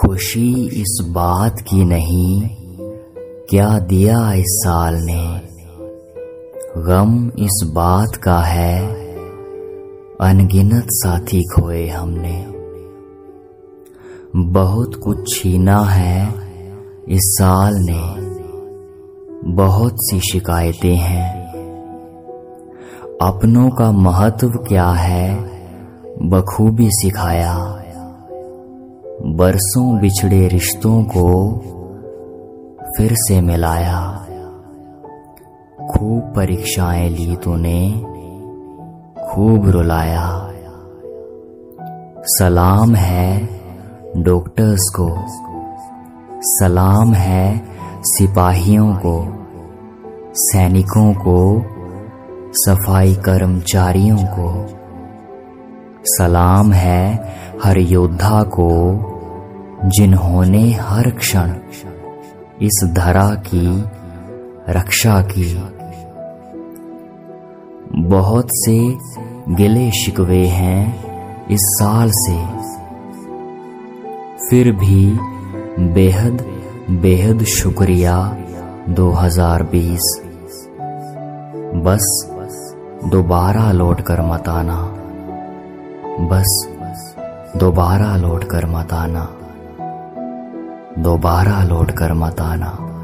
खुशी इस बात की नहीं, क्या दिया इस साल ने? गम इस बात का है, अनगिनत साथी खोए हमने। बहुत कुछ छीना है इस साल ने, बहुत सी शिकायतें हैं। अपनों का महत्व क्या है, बखूबी सिखाया। बरसों बिछड़े रिश्तों को फिर से मिलाया। खूब परीक्षाएँ ली तूने, खूब रुलाया। सलाम है डॉक्टर्स को, सलाम है सिपाहियों को, सैनिकों को, सफ़ाई कर्मचारियों को। सलाम है हर योद्धा को, जिन्होंने हर क्षण इस धरा की रक्षा की। बहुत से गिले शिकवे हैं इस साल से। फिर भी बेहद बेहद शुक्रिया 2020 बस। दोबारा लौट कर मत आना। बस दोबारा लौट कर मत आना। दोबारा लौट कर मत आना।